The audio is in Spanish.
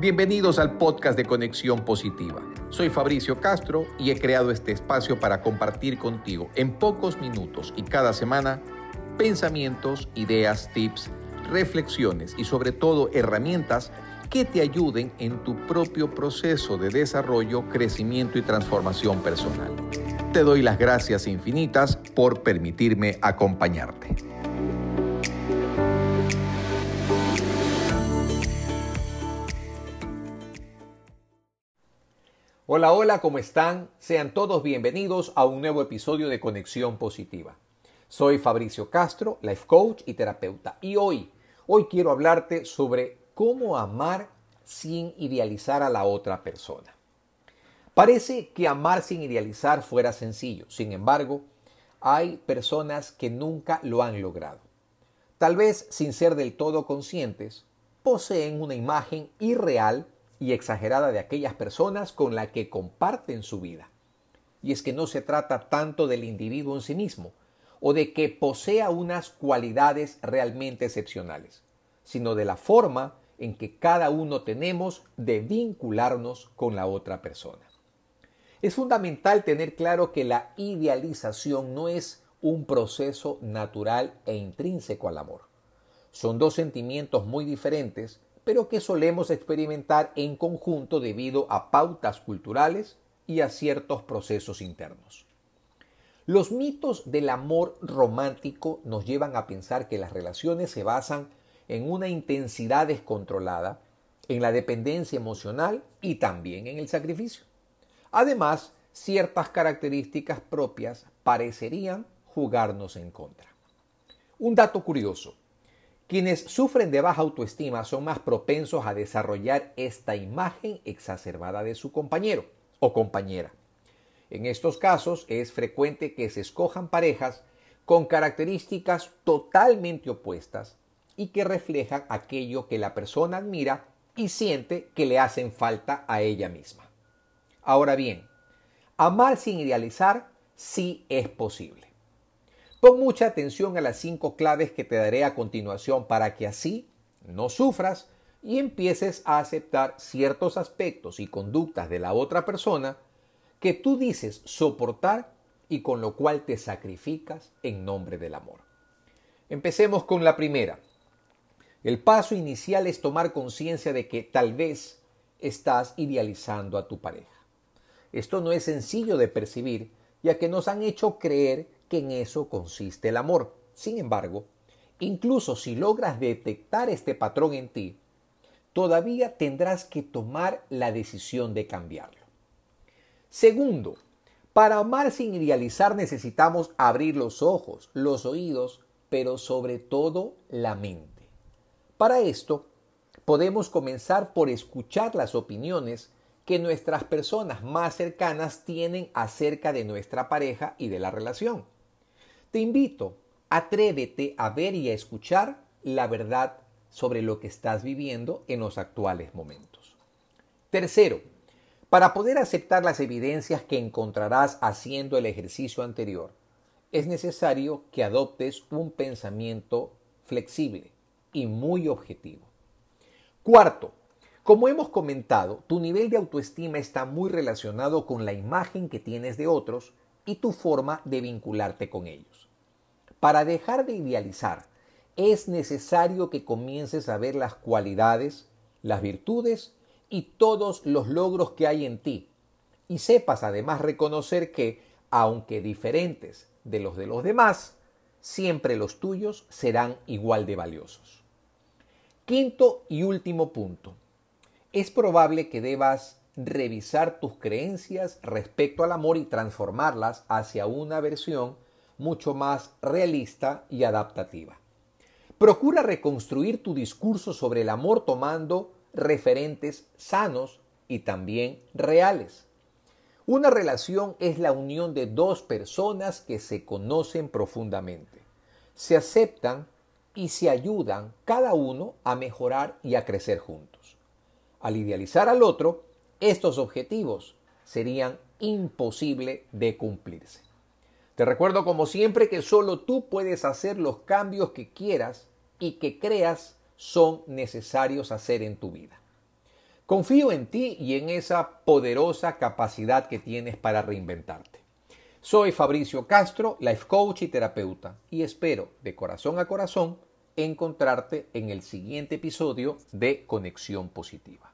Bienvenidos al podcast de Conexión Positiva. Soy Fabricio Castro y he creado este espacio para compartir contigo en pocos minutos y cada semana pensamientos, ideas, tips, reflexiones y sobre todo herramientas que te ayuden en tu propio proceso de desarrollo, crecimiento y transformación personal. Te doy las gracias infinitas por permitirme acompañarte. Hola, hola, ¿cómo están? Sean todos bienvenidos a un nuevo episodio de Conexión Positiva. Soy Fabricio Castro, life coach y terapeuta. Y hoy, hoy quiero hablarte sobre cómo amar sin idealizar a la otra persona. Parece que amar sin idealizar fuera sencillo. Sin embargo, hay personas que nunca lo han logrado. Tal vez sin ser del todo conscientes, poseen una imagen irreal y exagerada de aquellas personas con las que comparten su vida. Y es que no se trata tanto del individuo en sí mismo o de que posea unas cualidades realmente excepcionales, sino de la forma en que cada uno tenemos de vincularnos con la otra persona. Es fundamental tener claro que la idealización no es un proceso natural e intrínseco al amor. Son dos sentimientos muy diferentes pero que solemos experimentar en conjunto debido a pautas culturales y a ciertos procesos internos. Los mitos del amor romántico nos llevan a pensar que las relaciones se basan en una intensidad descontrolada, en la dependencia emocional y también en el sacrificio. Además, ciertas características propias parecerían jugarnos en contra. Un dato curioso. Quienes sufren de baja autoestima son más propensos a desarrollar esta imagen exacerbada de su compañero o compañera. En estos casos es frecuente que se escojan parejas con características totalmente opuestas y que reflejan aquello que la persona admira y siente que le hacen falta a ella misma. Ahora bien, amar sin idealizar sí es posible. Pon mucha atención a las cinco claves que te daré a continuación para que así no sufras y empieces a aceptar ciertos aspectos y conductas de la otra persona que tú dices soportar y con lo cual te sacrificas en nombre del amor. Empecemos con la primera. El paso inicial es tomar conciencia de que tal vez estás idealizando a tu pareja. Esto no es sencillo de percibir, ya que nos han hecho creer que en eso consiste el amor. Sin embargo, incluso si logras detectar este patrón en ti, todavía tendrás que tomar la decisión de cambiarlo. Segundo, para amar sin idealizar necesitamos abrir los ojos, los oídos, pero sobre todo la mente. Para esto, podemos comenzar por escuchar las opiniones que nuestras personas más cercanas tienen acerca de nuestra pareja y de la relación. Te invito, atrévete a ver y a escuchar la verdad sobre lo que estás viviendo en los actuales momentos. Tercero, para poder aceptar las evidencias que encontrarás haciendo el ejercicio anterior, es necesario que adoptes un pensamiento flexible y muy objetivo. Cuarto, como hemos comentado, tu nivel de autoestima está muy relacionado con la imagen que tienes de otros y tu forma de vincularte con ellos. Para dejar de idealizar, es necesario que comiences a ver las cualidades, las virtudes y todos los logros que hay en ti. Y sepas además reconocer que, aunque diferentes de los de los demás, siempre los tuyos serán igual de valiosos. Quinto y último punto. Es probable que debas revisar tus creencias respecto al amor y transformarlas hacia una versión mucho más realista y adaptativa. Procura reconstruir tu discurso sobre el amor tomando referentes sanos y también reales. Una relación es la unión de dos personas que se conocen profundamente, se aceptan y se ayudan cada uno a mejorar y a crecer juntos. Al idealizar al otro, estos objetivos serían imposibles de cumplirse. Te recuerdo como siempre que solo tú puedes hacer los cambios que quieras y que creas son necesarios hacer en tu vida. Confío en ti y en esa poderosa capacidad que tienes para reinventarte. Soy Fabricio Castro, life coach y terapeuta, y espero de corazón a corazón encontrarte en el siguiente episodio de Conexión Positiva.